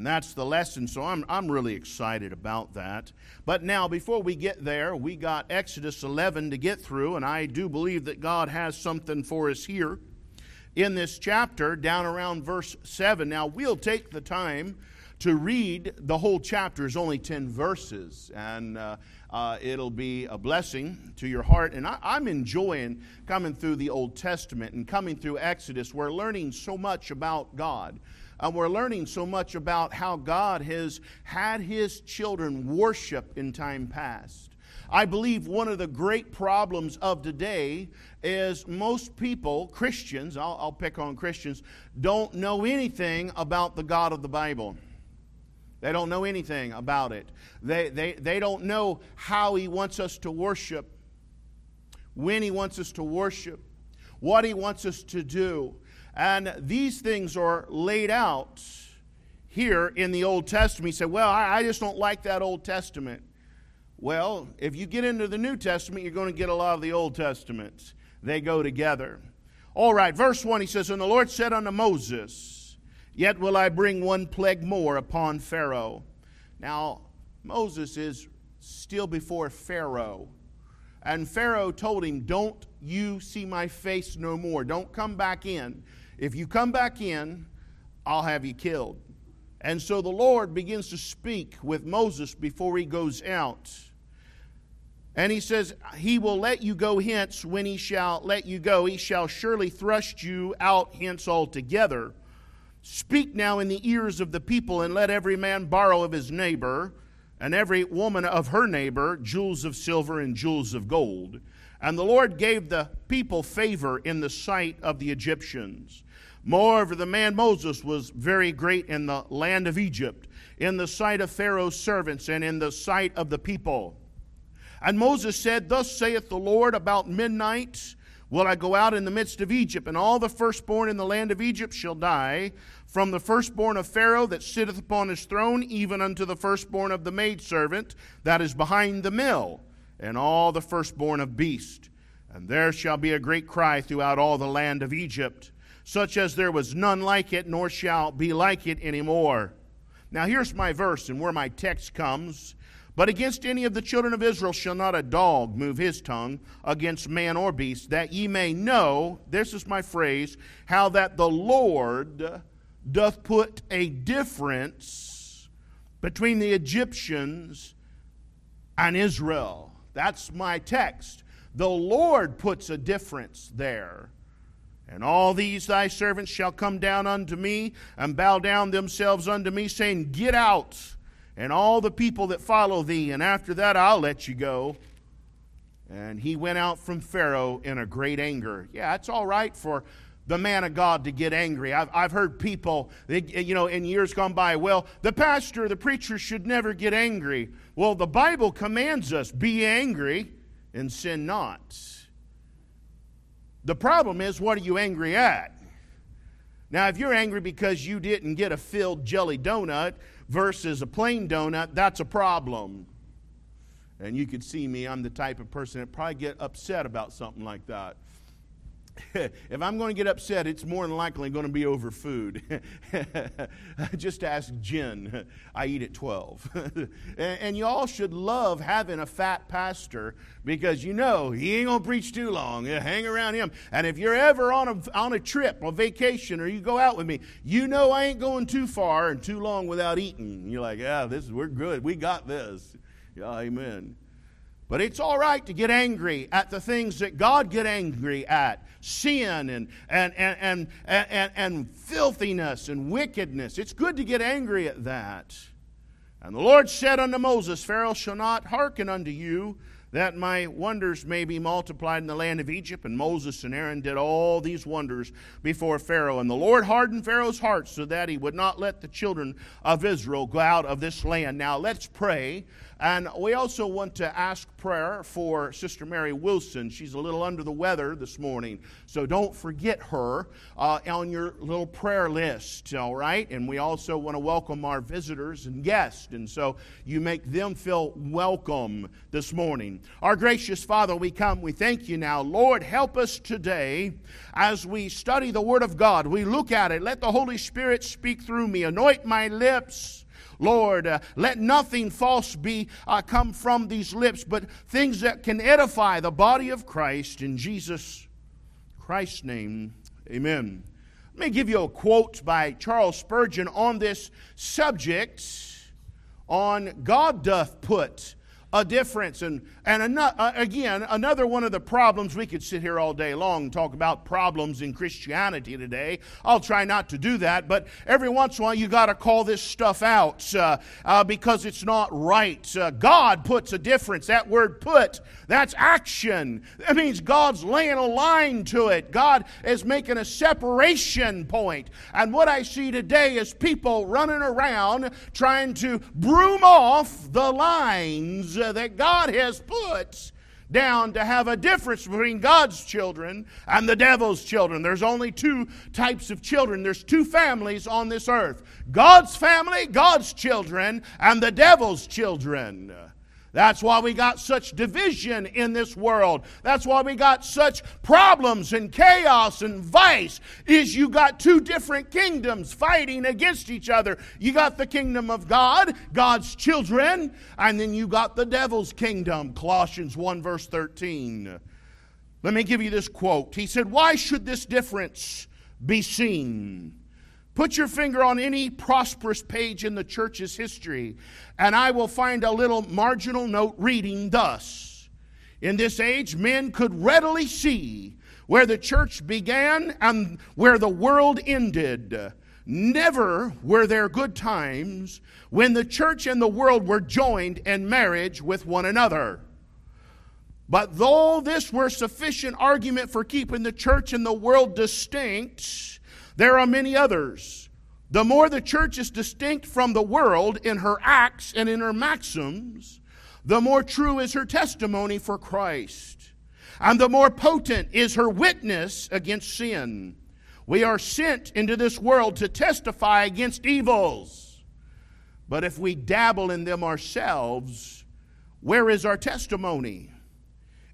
And that's the lesson, so I'm, I'm really excited about that. But now, before we get there, we got Exodus 11 to get through, and I do believe that God has something for us here in this chapter, down around verse 7. Now, we'll take the time to read the whole chapter, is only 10 verses, and uh, uh, it'll be a blessing to your heart. And I, I'm enjoying coming through the Old Testament and coming through Exodus. We're learning so much about God. Uh, we're learning so much about how God has had his children worship in time past. I believe one of the great problems of today is most people, Christians, I'll, I'll pick on Christians, don't know anything about the God of the Bible. They don't know anything about it. They, they, they don't know how He wants us to worship, when He wants us to worship, what He wants us to do. And these things are laid out here in the Old Testament. He said, well, I, just don't like that Old Testament. Well, if you get into the New Testament, you're going to get a lot of the Old Testament. They go together. All right, verse 1, he says, And the Lord said unto Moses, Yet will I bring one plague more upon Pharaoh. Now, Moses is still before Pharaoh. And Pharaoh told him, Don't you see my face no more. Don't come back in. If you come back in, I'll have you killed. And so the Lord begins to speak with Moses before he goes out. And he says, He will let you go hence when he shall let you go. He shall surely thrust you out hence altogether. Speak now in the ears of the people, and let every man borrow of his neighbor, and every woman of her neighbor, jewels of silver and jewels of gold. And the Lord gave the people favor in the sight of the Egyptians. Moreover, the man Moses was very great in the land of Egypt, in the sight of Pharaoh's servants, and in the sight of the people. And Moses said, Thus saith the Lord, about midnight will I go out in the midst of Egypt, and all the firstborn in the land of Egypt shall die, from the firstborn of Pharaoh that sitteth upon his throne, even unto the firstborn of the maidservant that is behind the mill, and all the firstborn of beast. And there shall be a great cry throughout all the land of Egypt such as there was none like it, nor shall be like it any more. Now, here's my verse and where my text comes. But against any of the children of Israel shall not a dog move his tongue against man or beast, that ye may know, this is my phrase, how that the Lord doth put a difference between the Egyptians and Israel. That's my text. The Lord puts a difference there. And all these thy servants shall come down unto me and bow down themselves unto me, saying, Get out, and all the people that follow thee, and after that I'll let you go. And he went out from Pharaoh in a great anger. Yeah, it's all right for the man of God to get angry. I've, I've heard people, you know, in years gone by, well, the pastor, the preacher should never get angry. Well, the Bible commands us be angry and sin not. The problem is, what are you angry at? Now, if you're angry because you didn't get a filled jelly donut versus a plain donut, that's a problem. And you could see me, I'm the type of person that probably get upset about something like that. if I'm going to get upset, it's more than likely going to be over food. Just ask Jen. I eat at 12. and you all should love having a fat pastor because you know he ain't going to preach too long. Hang around him. And if you're ever on a, on a trip, a vacation, or you go out with me, you know I ain't going too far and too long without eating. You're like, yeah, this is, we're good. We got this. Yeah, amen. But it's all right to get angry at the things that God get angry at sin and, and, and, and, and, filthiness and wickedness. It's good to get angry at that. And the Lord said unto Moses, Pharaoh shall not hearken unto you, that my wonders may be multiplied in the land of Egypt. And Moses and Aaron did all these wonders before Pharaoh. And the Lord hardened Pharaoh's heart so that he would not let the children of Israel go out of this land. Now let's pray and we also want to ask prayer for Sister Mary Wilson. She's a little under the weather this morning, so don't forget her uh, on your little prayer list, all right? And we also want to welcome our visitors and guests, and so you make them feel welcome this morning. Our gracious Father, we come, we thank you now. Lord, help us today as we study the Word of God. We look at it. Let the Holy Spirit speak through me. Anoint my lips. Lord, uh, let nothing false be uh, come from these lips, but things that can edify the body of Christ in Jesus Christ's name. Amen. Let me give you a quote by Charles Spurgeon on this subject on God doth put a difference. And, and uh, again, another one of the problems, we could sit here all day long and talk about problems in Christianity today. I'll try not to do that, but every once in a while you got to call this stuff out uh, uh, because it's not right. Uh, God puts a difference. That word put, that's action. That means God's laying a line to it. God is making a separation point. And what I see today is people running around trying to broom off the lines Uh, that God has put down to have a difference between God's children and the devil's children. There's only two types of children. There's two families on this earth. God's family, God's children, and the devil's children. That's why we got such division in this world. That's why we got such problems and chaos and vice. Is you got two different kingdoms fighting against each other. You got the kingdom of God, God's children, and then you got the devil's kingdom. Colossians 1 verse 13. Let me give you this quote. He said, "Why should this difference be seen?" Put your finger on any prosperous page in the church's history, and I will find a little marginal note reading thus In this age, men could readily see where the church began and where the world ended. Never were there good times when the church and the world were joined in marriage with one another. But though this were sufficient argument for keeping the church and the world distinct, there are many others. The more the church is distinct from the world in her acts and in her maxims, the more true is her testimony for Christ, and the more potent is her witness against sin. We are sent into this world to testify against evils. But if we dabble in them ourselves, where is our testimony?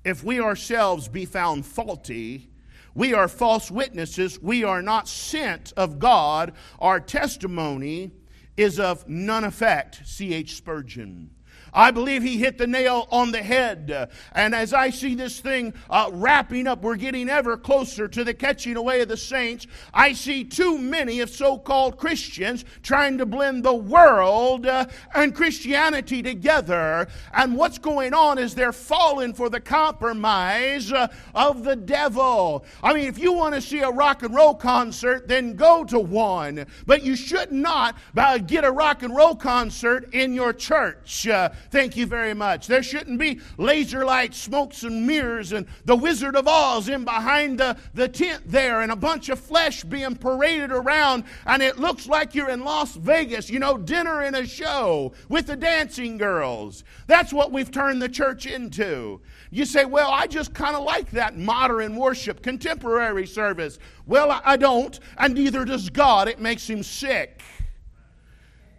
If we ourselves be found faulty, we are false witnesses. We are not sent of God. Our testimony is of none effect. C.H. Spurgeon. I believe he hit the nail on the head. And as I see this thing uh, wrapping up, we're getting ever closer to the catching away of the saints. I see too many of so called Christians trying to blend the world uh, and Christianity together. And what's going on is they're falling for the compromise uh, of the devil. I mean, if you want to see a rock and roll concert, then go to one. But you should not uh, get a rock and roll concert in your church. Uh, Thank you very much. There shouldn't be laser lights, smokes, and mirrors, and the Wizard of Oz in behind the, the tent there, and a bunch of flesh being paraded around, and it looks like you're in Las Vegas, you know, dinner and a show with the dancing girls. That's what we've turned the church into. You say, well, I just kind of like that modern worship, contemporary service. Well, I don't, and neither does God. It makes him sick.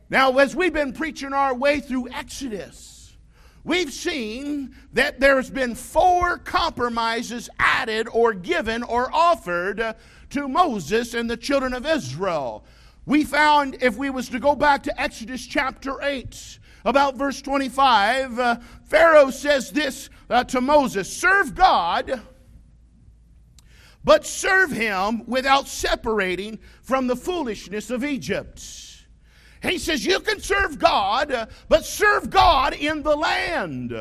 Now, as we've been preaching our way through Exodus, we've seen that there's been four compromises added or given or offered to Moses and the children of Israel. We found if we was to go back to Exodus chapter 8, about verse 25, uh, Pharaoh says this uh, to Moses Serve God, but serve him without separating from the foolishness of Egypt. He says, You can serve God, but serve God in the land.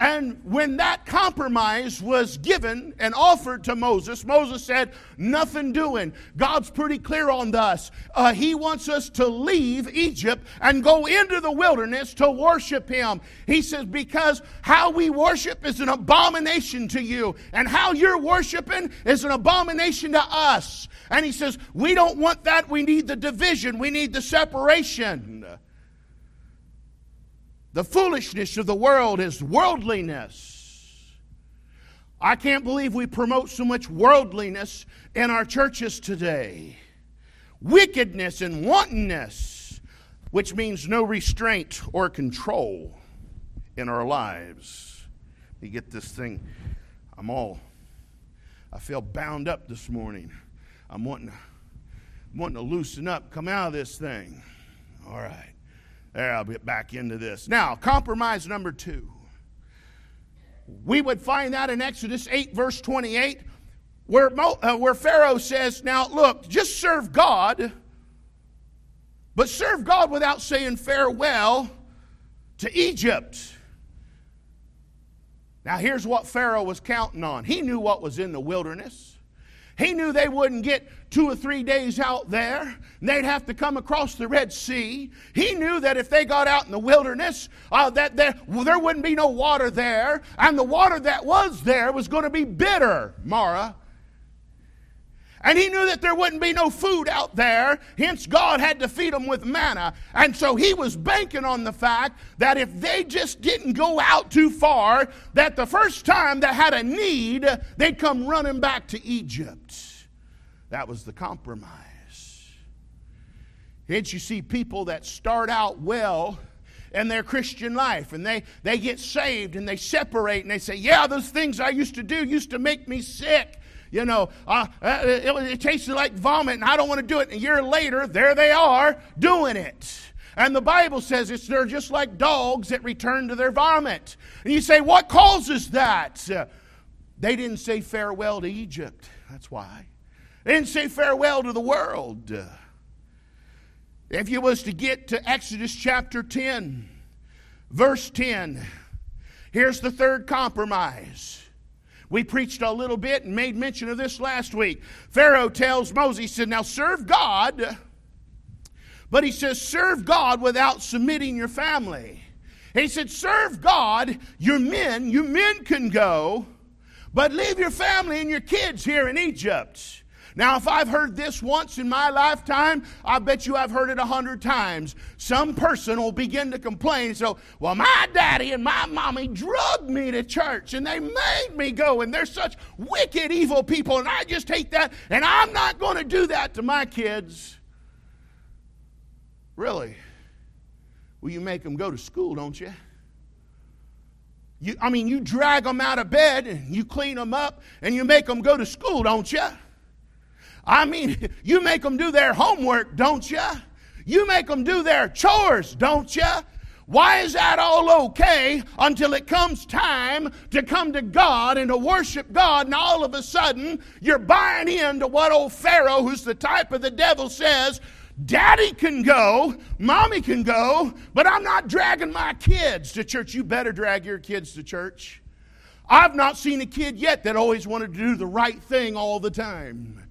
And when that compromise was given and offered to Moses, Moses said, Nothing doing. God's pretty clear on this. Uh, he wants us to leave Egypt and go into the wilderness to worship Him. He says, Because how we worship is an abomination to you, and how you're worshiping is an abomination to us. And He says, We don't want that. We need the division, we need the separation. The foolishness of the world is worldliness. I can't believe we promote so much worldliness in our churches today. Wickedness and wantonness, which means no restraint or control. in our lives. We get this thing, I'm all, I feel bound up this morning. I'm wanting I'm wanting to loosen up, come out of this thing. All right. There, I'll get back into this. Now, compromise number two. We would find that in Exodus 8, verse 28, where, uh, where Pharaoh says, Now, look, just serve God, but serve God without saying farewell to Egypt. Now, here's what Pharaoh was counting on. He knew what was in the wilderness. He knew they wouldn't get two or three days out there. They'd have to come across the Red Sea. He knew that if they got out in the wilderness, uh, that there, well, there wouldn't be no water there, and the water that was there was going to be bitter, Marah. And he knew that there wouldn't be no food out there, hence, God had to feed them with manna. And so he was banking on the fact that if they just didn't go out too far, that the first time they had a need, they'd come running back to Egypt. That was the compromise. Hence, you see people that start out well in their Christian life and they, they get saved and they separate and they say, Yeah, those things I used to do used to make me sick you know, uh, uh, it, it tasted like vomit and I don't want to do it. And a year later, there they are doing it. And the Bible says it's they're just like dogs that return to their vomit. And you say, what causes that? They didn't say farewell to Egypt. That's why. They didn't say farewell to the world. If you was to get to Exodus chapter 10, verse 10, here's the third compromise. We preached a little bit and made mention of this last week. Pharaoh tells Moses, he said, Now serve God, but he says, Serve God without submitting your family. He said, Serve God, your men, your men can go, but leave your family and your kids here in Egypt. Now, if I've heard this once in my lifetime, I bet you I've heard it a hundred times. Some person will begin to complain. So, well, my daddy and my mommy drugged me to church and they made me go, and they're such wicked, evil people, and I just hate that, and I'm not going to do that to my kids. Really? Well, you make them go to school, don't you? You, I mean, you drag them out of bed and you clean them up and you make them go to school, don't you? I mean, you make them do their homework, don't you? You make them do their chores, don't you? Why is that all okay until it comes time to come to God and to worship God, and all of a sudden you're buying into what old Pharaoh, who's the type of the devil, says? Daddy can go, mommy can go, but I'm not dragging my kids to church. You better drag your kids to church. I've not seen a kid yet that always wanted to do the right thing all the time.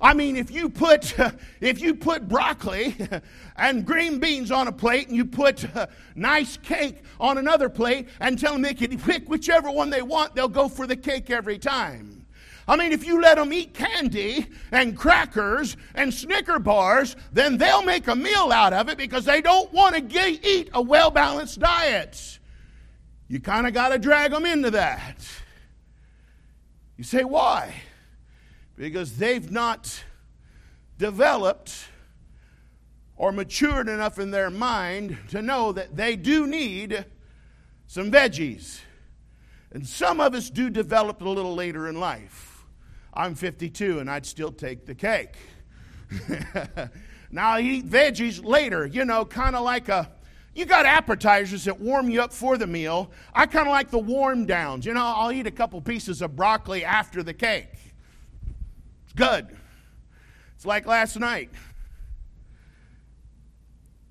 I mean, if you put if you put broccoli and green beans on a plate, and you put nice cake on another plate, and tell them they can pick whichever one they want, they'll go for the cake every time. I mean, if you let them eat candy and crackers and Snicker bars, then they'll make a meal out of it because they don't want to eat a well balanced diet. You kind of got to drag them into that. You say, why? Because they've not developed or matured enough in their mind to know that they do need some veggies. And some of us do develop a little later in life. I'm 52 and I'd still take the cake. now I eat veggies later, you know, kind of like a you got appetizers that warm you up for the meal. I kind of like the warm downs. You know, I'll eat a couple pieces of broccoli after the cake good. It's like last night.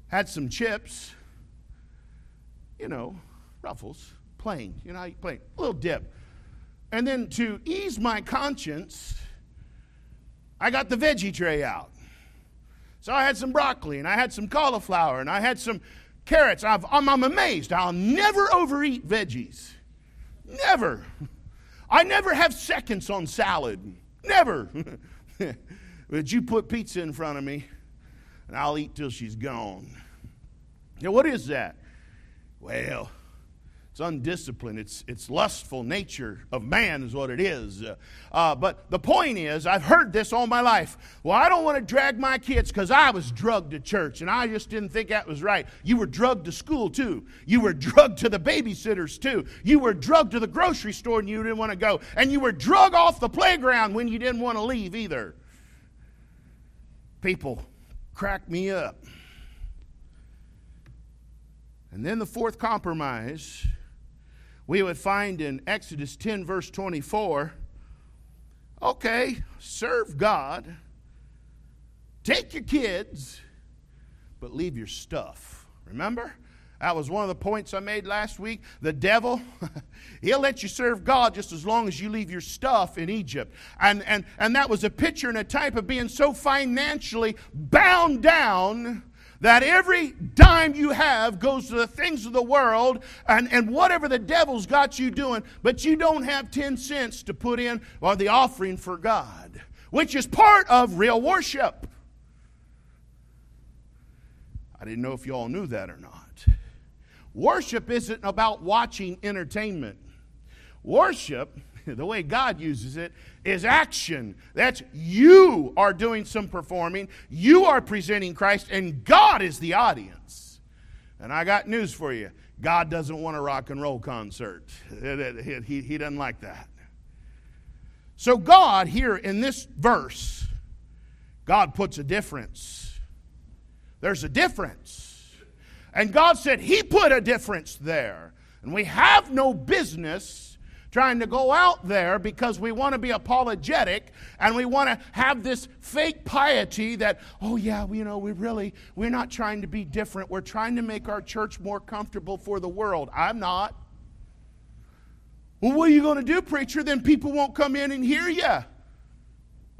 Had some chips, you know, ruffles, plain, you know, plain, a little dip. And then to ease my conscience, I got the veggie tray out. So I had some broccoli and I had some cauliflower and I had some carrots. i am amazed. I'll never overeat veggies. Never. I never have seconds on salad. Never. but you put pizza in front of me, and I'll eat till she's gone. Now, what is that? Well, It's undisciplined. It's, it's lustful nature of man, is what it is. Uh, uh, but the point is, I've heard this all my life. Well, I don't want to drag my kids because I was drugged to church and I just didn't think that was right. You were drugged to school too. You were drugged to the babysitters too. You were drugged to the grocery store and you didn't want to go. And you were drugged off the playground when you didn't want to leave either. People crack me up. And then the fourth compromise we would find in Exodus 10, verse 24 okay, serve God, take your kids, but leave your stuff. Remember? That was one of the points I made last week. The devil, he'll let you serve God just as long as you leave your stuff in Egypt. And, and, and that was a picture and a type of being so financially bound down that every dime you have goes to the things of the world and, and whatever the devil's got you doing, but you don't have 10 cents to put in or the offering for God, which is part of real worship. I didn't know if you all knew that or not. Worship isn't about watching entertainment. Worship, the way God uses it, is action. That's you are doing some performing, you are presenting Christ, and God is the audience. And I got news for you God doesn't want a rock and roll concert, he, he doesn't like that. So, God, here in this verse, God puts a difference. There's a difference. And God said He put a difference there. And we have no business trying to go out there because we want to be apologetic and we want to have this fake piety that, oh, yeah, you know, we really, we're not trying to be different. We're trying to make our church more comfortable for the world. I'm not. Well, what are you going to do, preacher? Then people won't come in and hear you. Well,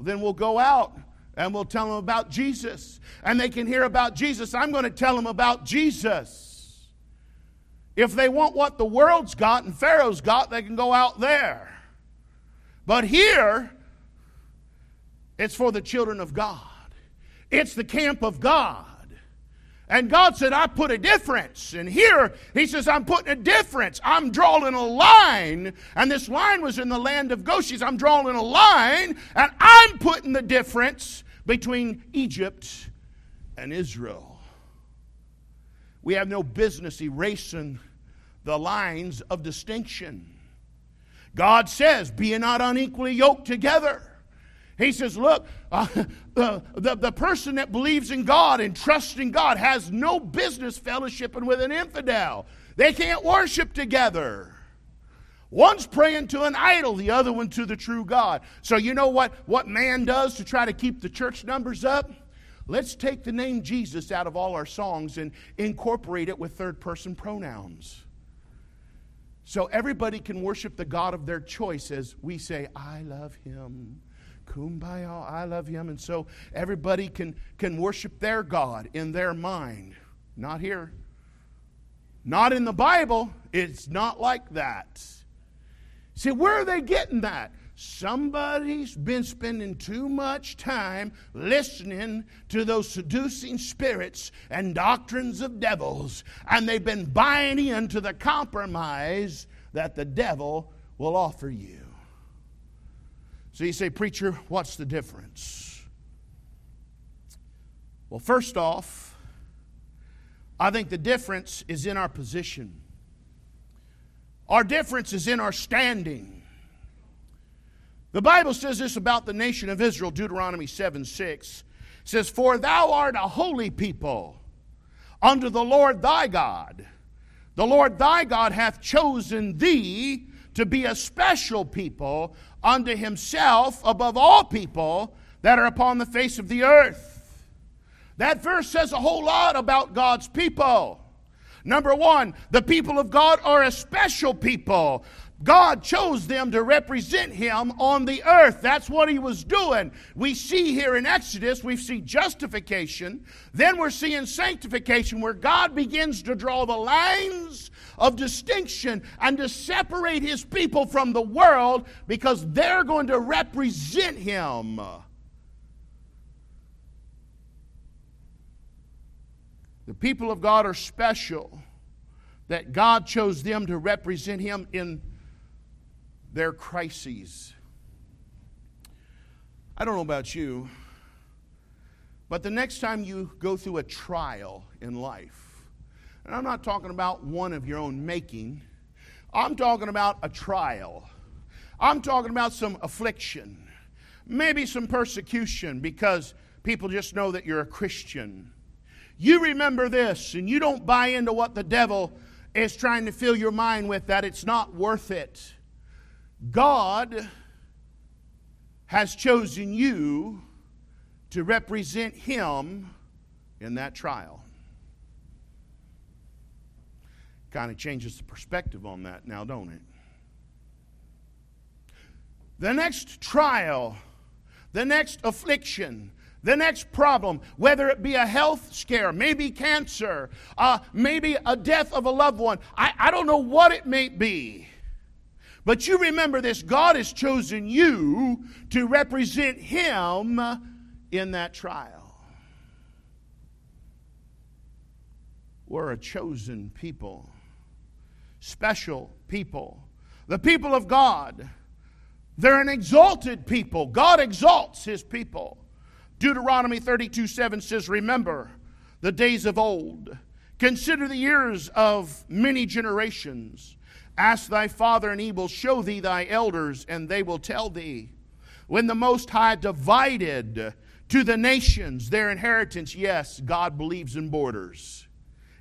then we'll go out and we'll tell them about Jesus. And they can hear about Jesus. I'm going to tell them about Jesus. If they want what the world's got and Pharaoh's got, they can go out there. But here, it's for the children of God, it's the camp of God. And God said, I put a difference. And here, He says, I'm putting a difference. I'm drawing a line. And this line was in the land of Goshen. I'm drawing a line, and I'm putting the difference between Egypt and Israel. We have no business erasing the lines of distinction. God says, Be not unequally yoked together. He says, Look, uh, the, the, person that believes in God and trusts in God has no business fellowshipping with an infidel. They can't worship together. One's praying to an idol, the other one to the true God. So, you know what, what man does to try to keep the church numbers up? Let's take the name Jesus out of all our songs and incorporate it with third person pronouns. So everybody can worship the God of their choice as we say, I love him. Kumbaya, I love him. And so everybody can, can worship their God in their mind. Not here. Not in the Bible. It's not like that. See, where are they getting that? Somebody's been spending too much time listening to those seducing spirits and doctrines of devils, and they've been buying into the compromise that the devil will offer you. So you say, Preacher, what's the difference? Well, first off, I think the difference is in our position. Our difference is in our standing. The Bible says this about the nation of Israel, Deuteronomy 7 6. Says, For thou art a holy people unto the Lord thy God. The Lord thy God hath chosen thee to be a special people unto himself above all people that are upon the face of the earth. That verse says a whole lot about God's people. Number one, the people of God are a special people. God chose them to represent Him on the earth. That's what He was doing. We see here in Exodus, we see justification. Then we're seeing sanctification, where God begins to draw the lines of distinction and to separate His people from the world because they're going to represent Him. The people of God are special. that God chose them to represent Him in their crises. I don't know about you, but the next time you go through a trial in life, and I'm not talking about one of your own making, I'm talking about a trial. I'm talking about some affliction, maybe some persecution because people just know that you're a Christian. You remember this and you don't buy into what the devil is trying to fill your mind with that it's not worth it. God has chosen you to represent Him in that trial. Kind of changes the perspective on that now, don't it? The next trial, the next affliction, the next problem, whether it be a health scare, maybe cancer, uh, maybe a death of a loved one, I, I don't know what it may be. But you remember this God has chosen you to represent Him in that trial. We're a chosen people, special people, the people of God. They're an exalted people. God exalts His people. Deuteronomy 32 7 says, Remember the days of old, consider the years of many generations. Ask thy father, and he will show thee thy elders, and they will tell thee. When the Most High divided to the nations their inheritance, yes, God believes in borders.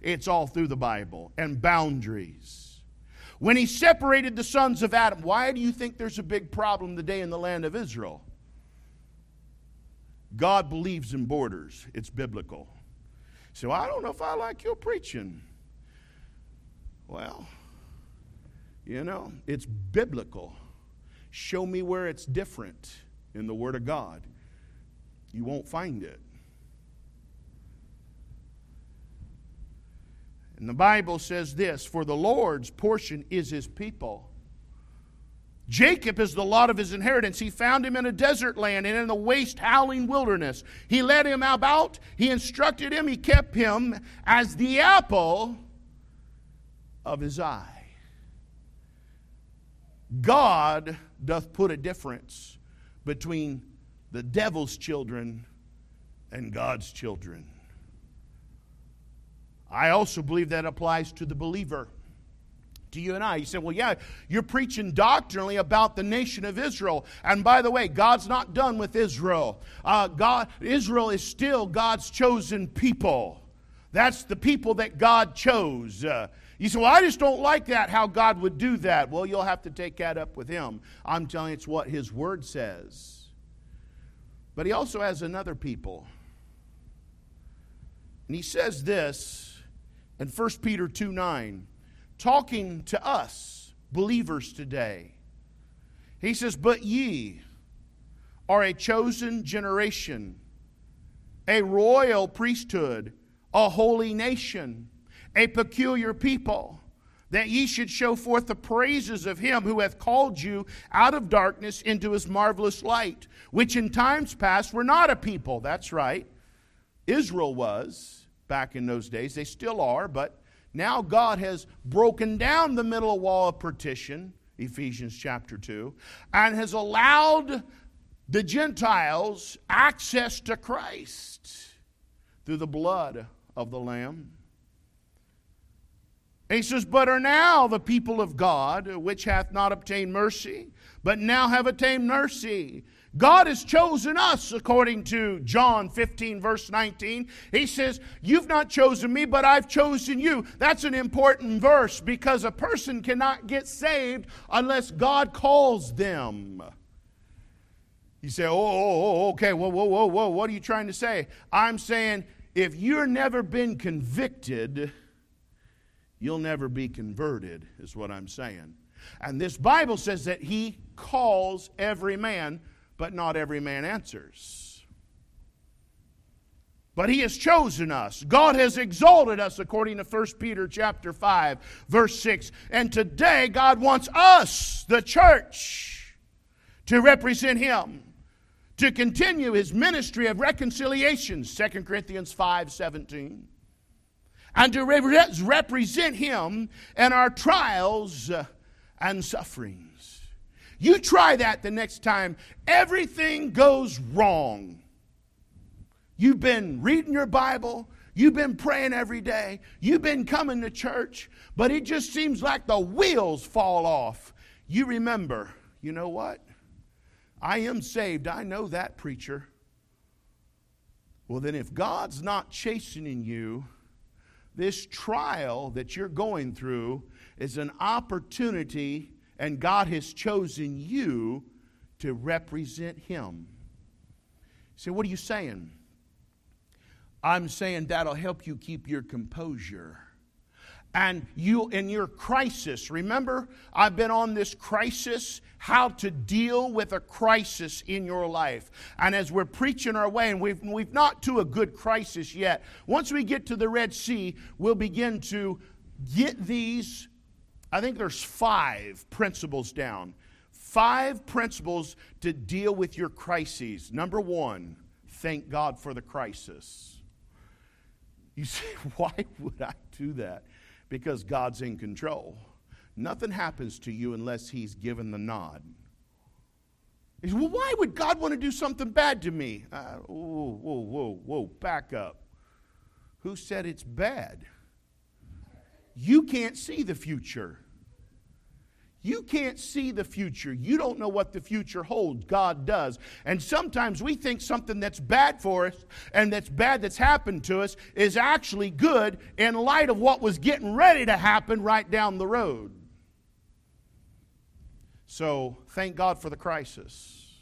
It's all through the Bible, and boundaries. When he separated the sons of Adam, why do you think there's a big problem today in the land of Israel? God believes in borders, it's biblical. So I don't know if I like your preaching. Well, you know, it's biblical. Show me where it's different in the Word of God. You won't find it. And the Bible says this For the Lord's portion is his people. Jacob is the lot of his inheritance. He found him in a desert land and in the waste, howling wilderness. He led him about, he instructed him, he kept him as the apple of his eye. God doth put a difference between the devil's children and God's children. I also believe that applies to the believer, to you and I. You say, well, yeah, you're preaching doctrinally about the nation of Israel. And by the way, God's not done with Israel. Uh, God, Israel is still God's chosen people. That's the people that God chose. Uh, you say, Well, I just don't like that, how God would do that. Well, you'll have to take that up with Him. I'm telling you, it's what His Word says. But He also has another people. And He says this in 1 Peter 2 9, talking to us, believers today. He says, But ye are a chosen generation, a royal priesthood, a holy nation a peculiar people, that ye should show forth the praises of him who hath called you out of darkness into his marvelous light, which in times past were not a people. That's right. Israel was back in those days. They still are, but now God has broken down the middle wall of partition, Ephesians chapter 2, and has allowed the Gentiles access to Christ through the blood of the Lamb. And he says, But are now the people of God, uh, which hath not obtained mercy, but now have attained mercy. God has chosen us, according to John 15, verse 19. He says, You've not chosen me, but I've chosen you. That's an important verse because a person cannot get saved unless God calls them. You say, Oh, oh, oh, oh okay, whoa, whoa, whoa, whoa. What are you trying to say? I'm saying, if you've never been convicted, you'll never be converted, is what I'm saying. And this Bible says that He calls every man, but not every man answers. But he has chosen us. God has exalted us according to 1 Peter chapter 5 verse 6. And today God wants us, the church, to represent him, to continue his ministry of reconciliation, 2 Corinthians 5 17 and to represent Him in our trials and sufferings. You try that the next time everything goes wrong. You've been reading your Bible, you've been praying every day, you've been coming to church, but it just seems like the wheels fall off. You remember, you know what? I am saved. I know that, preacher. Well, then, if God's not chastening you, this trial that you're going through is an opportunity, and God has chosen you to represent Him. So, what are you saying? I'm saying that'll help you keep your composure and you in your crisis. Remember i've been on this crisis how to deal with a crisis in your life. And as we're preaching our way and we've, we've not to a good crisis yet once we get to the red sea we'll begin to get these i think there's five principles down. Five principles to deal with your crises. Number one thank god for the crisis. You say why would i do that because God's in control. Nothing happens to you unless He's given the nod. He says, well, why would God want to do something bad to me? Uh, whoa, whoa, whoa, whoa, back up. Who said it's bad? You can't see the future. You can't see the future. You don't know what the future holds. God does. And sometimes we think something that's bad for us and that's bad that's happened to us is actually good in light of what was getting ready to happen right down the road. So thank God for the crisis.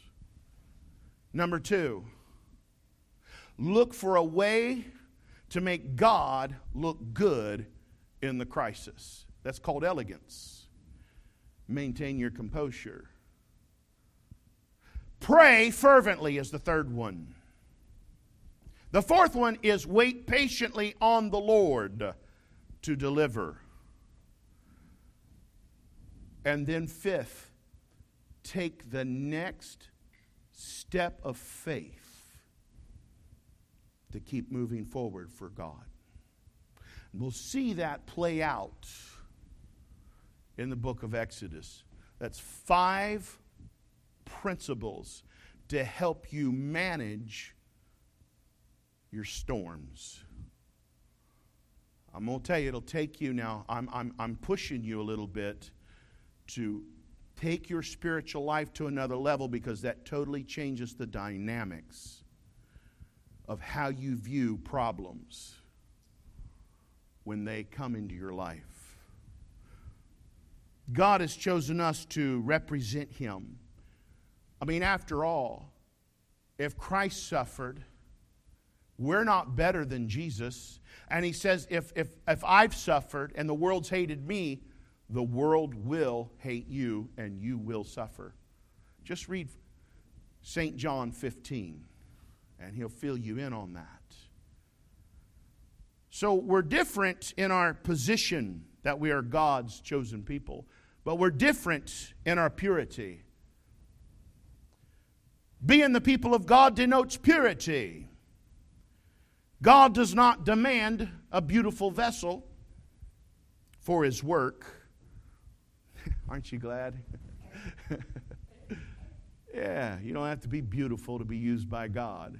Number two, look for a way to make God look good in the crisis. That's called elegance maintain your composure. Pray fervently is the third one. The fourth one is wait patiently on the Lord to deliver. And then, fifth, take the next step of faith to keep moving forward for God. And we'll see that play out in the book of Exodus. That's five principles to help you manage your storms. I'm going to tell you, it'll take you now. I'm, I'm, I'm pushing you a little bit to take your spiritual life to another level because that totally changes the dynamics of how you view problems when they come into your life. God has chosen us to represent Him. I mean, after all, if Christ suffered, we're not better than Jesus. And He says, if, if, if I've suffered and the world's hated me, the world will hate you and you will suffer. Just read St. John 15, and He'll fill you in on that. So we're different in our position that we are God's chosen people but we're different in our purity. Being the people of God denotes purity. God does not demand a beautiful vessel for his work. Aren't you glad? yeah, you don't have to be beautiful to be used by God.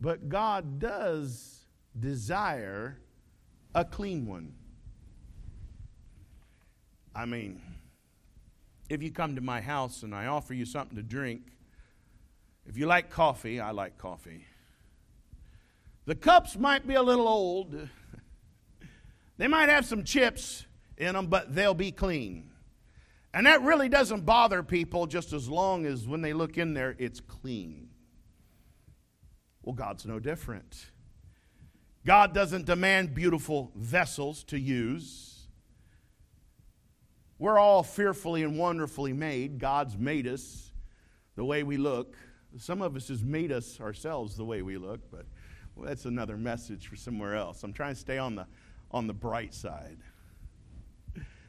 But God does desire a clean one. I mean, if you come to my house and I offer you something to drink, if you like coffee, I like coffee. The cups might be a little old. they might have some chips in them, but they'll be clean. And that really doesn't bother people just as long as when they look in there, it's clean. Well, God's no different. God doesn't demand beautiful vessels to use. We're all fearfully and wonderfully made. God's made us the way we look. Some of us has made us ourselves the way we look, but well, that's another message for somewhere else. I'm trying to stay on the, on the bright side.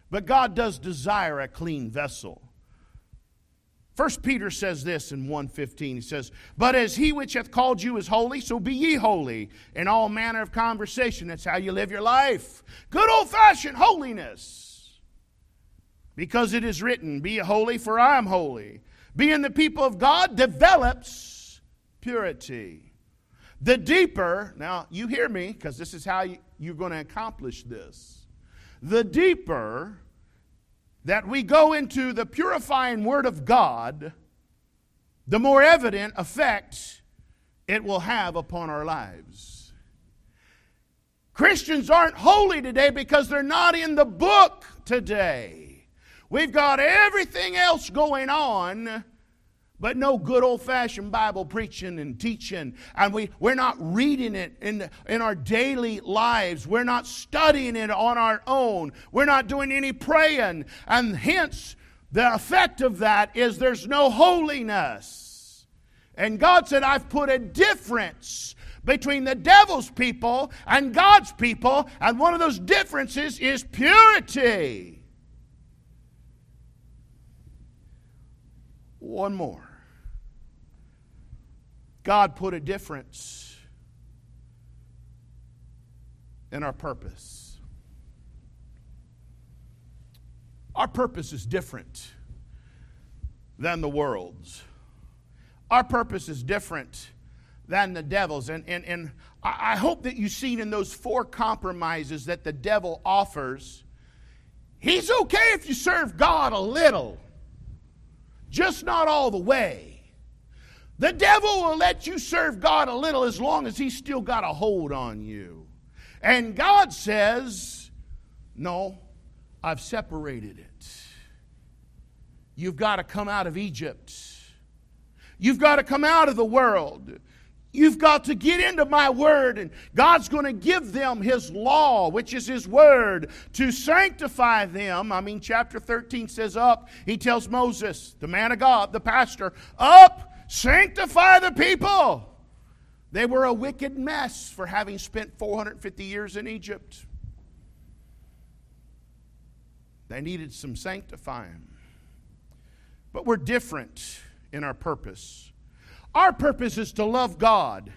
But God does desire a clean vessel. First Peter says this in 1:15. He says, "But as he which hath called you is holy, so be ye holy in all manner of conversation." That's how you live your life. Good old-fashioned holiness. Because it is written, "Be holy, for I am holy." Being the people of God develops purity. The deeper, now you hear me, because this is how you, you're going to accomplish this. The deeper that we go into the purifying Word of God, the more evident effect it will have upon our lives. Christians aren't holy today because they're not in the book today. We've got everything else going on but no good old fashioned Bible preaching and teaching. And we, we're not reading it in, in our daily lives. We're not studying it on our own. We're not doing any praying. And hence, the effect of that is there's no holiness. And God said, I've put a difference between the devil's people and God's people. And one of those differences is purity. One more. God put a difference in our purpose. Our purpose is different than the world's. Our purpose is different than the devil's. And, and, and I hope that you've seen in those four compromises that the devil offers, he's okay if you serve God a little, just not all the way. The devil will let you serve God a little as long as he's still got a hold on you. And God says, No, I've separated it. You've got to come out of Egypt. You've got to come out of the world. You've got to get into my word, and God's going to give them his law, which is his word, to sanctify them. I mean, chapter 13 says, Up. He tells Moses, the man of God, the pastor, Up Sanctify the people. They were a wicked mess for having spent 450 years in Egypt. They needed some sanctifying. But we're different in our purpose. Our purpose is to love God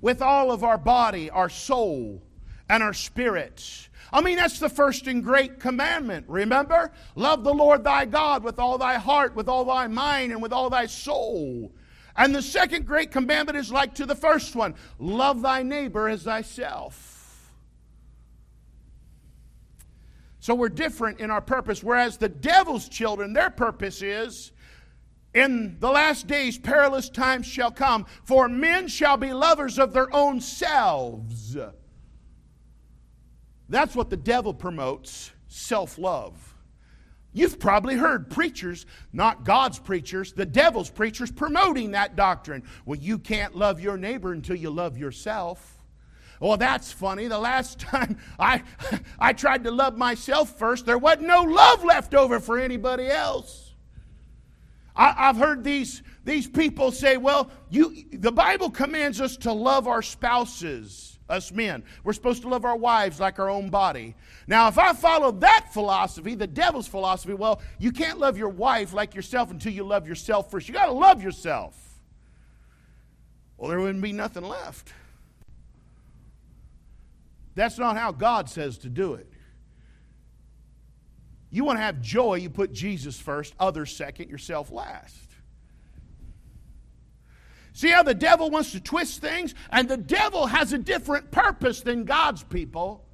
with all of our body, our soul, and our spirit. I mean, that's the first and great commandment. Remember? Love the Lord thy God with all thy heart, with all thy mind, and with all thy soul. And the second great commandment is like to the first one love thy neighbor as thyself. So we're different in our purpose, whereas the devil's children, their purpose is in the last days perilous times shall come, for men shall be lovers of their own selves. That's what the devil promotes self love. You've probably heard preachers, not God's preachers, the devil's preachers, promoting that doctrine. Well, you can't love your neighbor until you love yourself. Well, that's funny. The last time I, I tried to love myself first, there wasn't no love left over for anybody else. I, have heard these, these people say, well, you, the Bible commands us to love our spouses us men. We're supposed to love our wives like our own body. Now, if I follow that philosophy, the devil's philosophy, well, you can't love your wife like yourself until you love yourself first. You got to love yourself. Well, there wouldn't be nothing left. That's not how God says to do it. You want to have joy, you put Jesus first, others second, yourself last. See how the devil wants to twist things? And the devil has a different purpose than God's people.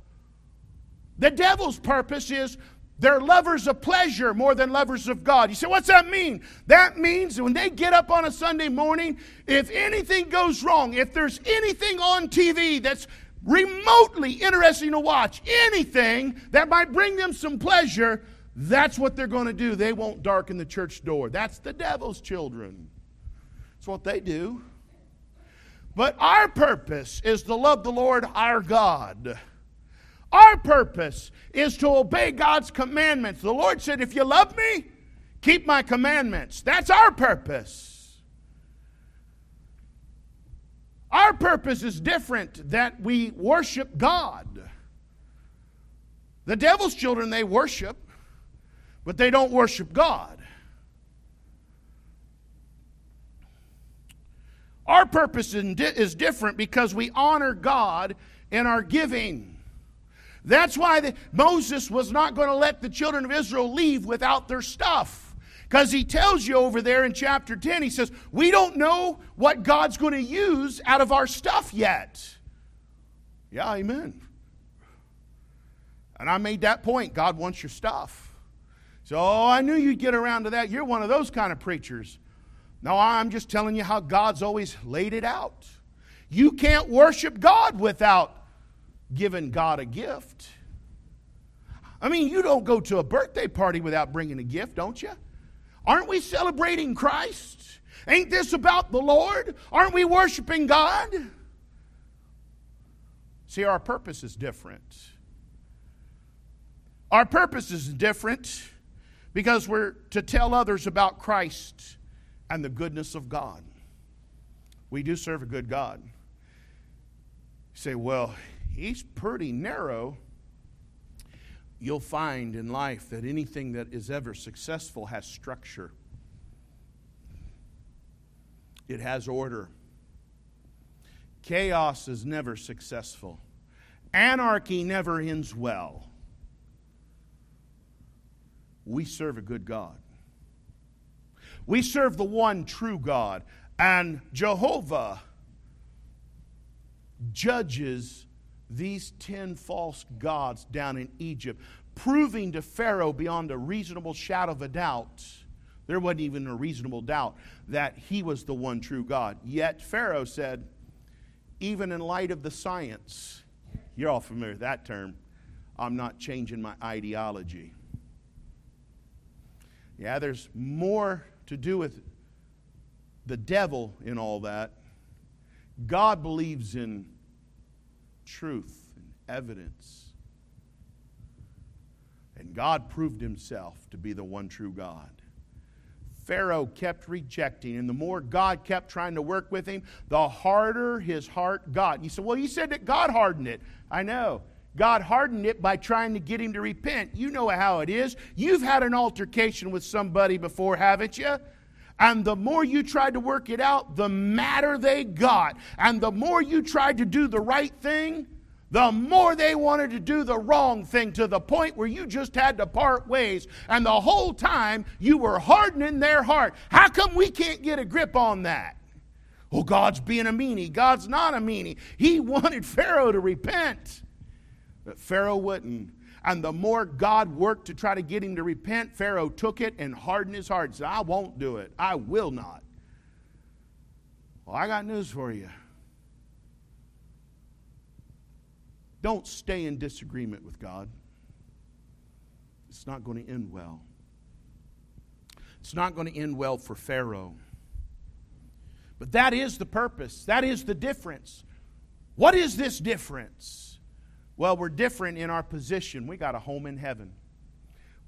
The devil's purpose is they're lovers of pleasure more than lovers of God. You say, what's that mean? That means when they get up on a Sunday morning, if anything goes wrong, if there's anything on TV that's remotely interesting to watch, anything that might bring them some pleasure, that's what they're going to do. They won't darken the church door. That's the devil's children. That's what they do. But our purpose is to love the Lord our God. Our purpose is to obey God's commandments. The Lord said, If you love me, keep my commandments. That's our purpose. Our purpose is different that we worship God. The devil's children, they worship, but they don't worship God. Our purpose is different because we honor God in our giving. That's why the, Moses was not going to let the children of Israel leave without their stuff. Because he tells you over there in chapter 10, he says, We don't know what God's going to use out of our stuff yet. Yeah, amen. And I made that point. God wants your stuff. So oh, I knew you'd get around to that. You're one of those kind of preachers. No, I'm just telling you how God's always laid it out. You can't worship God without giving God a gift. I mean, you don't go to a birthday party without bringing a gift, don't you? Aren't we celebrating Christ? Ain't this about the Lord? Aren't we worshiping God? See, our purpose is different. Our purpose is different because we're to tell others about Christ and the goodness of God. We do serve a good God. You say, well, he's pretty narrow. You'll find in life that anything that is ever successful has structure, it has order. Chaos is never successful, anarchy never ends well. We serve a good God. We serve the one true God. And Jehovah judges these 10 false gods down in Egypt, proving to Pharaoh beyond a reasonable shadow of a doubt. There wasn't even a reasonable doubt that he was the one true God. Yet Pharaoh said, even in light of the science, you're all familiar with that term, I'm not changing my ideology. Yeah, there's more to do with the devil in all that. God believes in truth and evidence. And God proved himself to be the one true God. Pharaoh kept rejecting, and the more God kept trying to work with him, the harder his heart got. You said, Well, you said that God hardened it. I know. God hardened it by trying to get him to repent. You know how it is. You've had an altercation with somebody before, haven't you? And the more you tried to work it out, the madder they got. And the more you tried to do the right thing, the more they wanted to do the wrong thing to the point where you just had to part ways. And the whole time you were hardening their heart. How come we can't get a grip on that? Well, God's being a meanie. God's not a meanie. He wanted Pharaoh to repent. But Pharaoh wouldn't. And the more God worked to try to get him to repent, Pharaoh took it and hardened his heart. Said, I won't do it. I will not. Well, I got news for you. Don't stay in disagreement with God. It's not going to end well. It's not going to end well for Pharaoh. But that is the purpose. That is the difference. What is this difference? Well, we're different in our position. We got a home in heaven.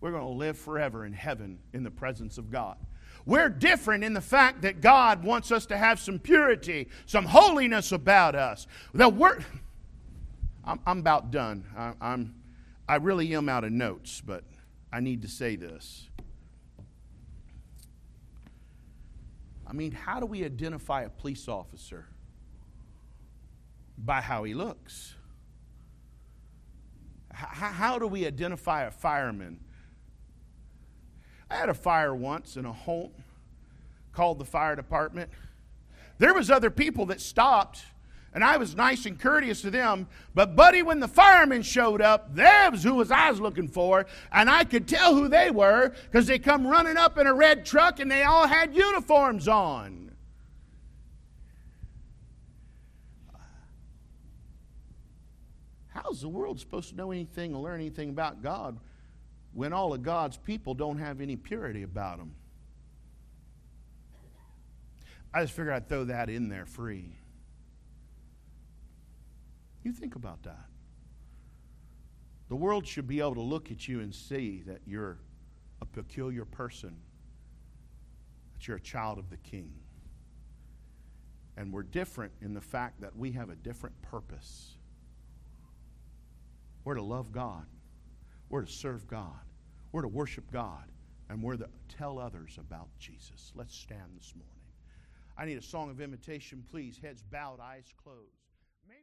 We're going to live forever in heaven in the presence of God. We're different in the fact that God wants us to have some purity, some holiness about us. The word, I'm, I'm about done. I, I'm, I really am out of notes, but I need to say this. I mean, how do we identify a police officer? By how he looks. How, do we identify a fireman? I had a fire once in a home, called the fire department. There was other people that stopped, and I was nice and courteous to them. But buddy, when the firemen showed up, that was who was I was looking for, and I could tell who they were because they come running up in a red truck and they all had uniforms on. How's the world supposed to know anything or learn anything about God when all of God's people don't have any purity about them? I just figured I'd throw that in there free. You think about that. The world should be able to look at you and see that you're a peculiar person, that you're a child of the King. And we're different in the fact that we have a different purpose. We're to love God. We're to serve God. We're to worship God. And we're to tell others about Jesus. Let's stand this morning. I need a song of invitation, please. Heads bowed, eyes closed.